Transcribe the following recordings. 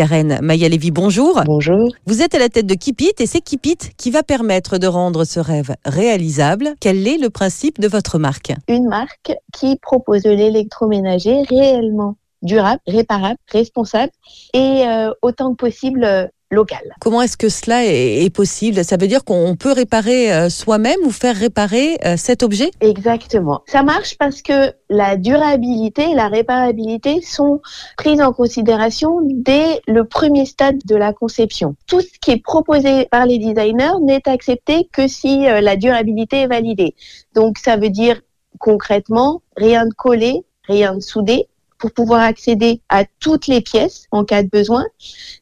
Karen Maya-Lévy, bonjour. Bonjour. Vous êtes à la tête de Kipit et c'est Kipit qui va permettre de rendre ce rêve réalisable. Quel est le principe de votre marque? Une marque qui propose de l'électroménager réellement durable, réparable, responsable et euh, autant que possible euh, local. Comment est-ce que cela est, est possible? Ça veut dire qu'on peut réparer euh, soi-même ou faire réparer euh, cet objet? Exactement. Ça marche parce que la durabilité et la réparabilité sont prises en considération dès le premier stade de la conception. Tout ce qui est proposé par les designers n'est accepté que si euh, la durabilité est validée. Donc ça veut dire concrètement rien de collé, rien de soudé pour pouvoir accéder à toutes les pièces en cas de besoin.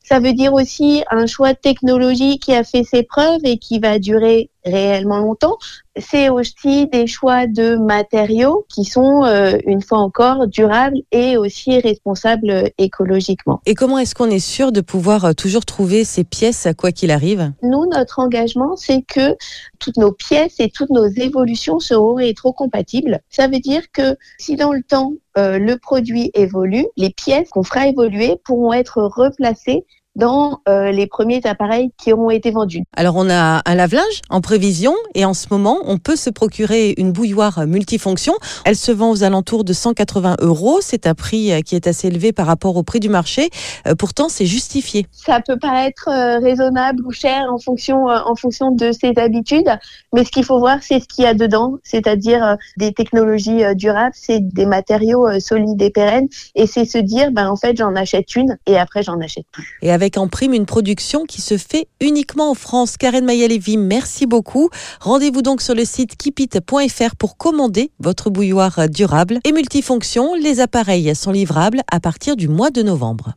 Ça veut dire aussi un choix de technologie qui a fait ses preuves et qui va durer réellement longtemps. C'est aussi des choix de matériaux qui sont, euh, une fois encore, durables et aussi responsables écologiquement. Et comment est-ce qu'on est sûr de pouvoir euh, toujours trouver ces pièces quoi qu'il arrive? Nous, notre engagement, c'est que toutes nos pièces et toutes nos évolutions seront rétrocompatibles. Ça veut dire que si dans le temps, euh, le produit évolue, les pièces qu'on fera évoluer pourront être replacées dans euh, les premiers appareils qui auront été vendus. Alors on a un lave-linge en prévision et en ce moment on peut se procurer une bouilloire multifonction. Elle se vend aux alentours de 180 euros. C'est un prix euh, qui est assez élevé par rapport au prix du marché. Euh, pourtant c'est justifié. Ça peut paraître euh, raisonnable ou cher en fonction, en fonction de ses habitudes, mais ce qu'il faut voir c'est ce qu'il y a dedans, c'est-à-dire des technologies durables, c'est des matériaux solides et pérennes, et c'est se dire ben en fait j'en achète une et après j'en achète plus. Et avec en prime une production qui se fait uniquement en France. Karen Maya-Lévy, merci beaucoup. Rendez-vous donc sur le site kipit.fr pour commander votre bouilloire durable et multifonction. Les appareils sont livrables à partir du mois de novembre.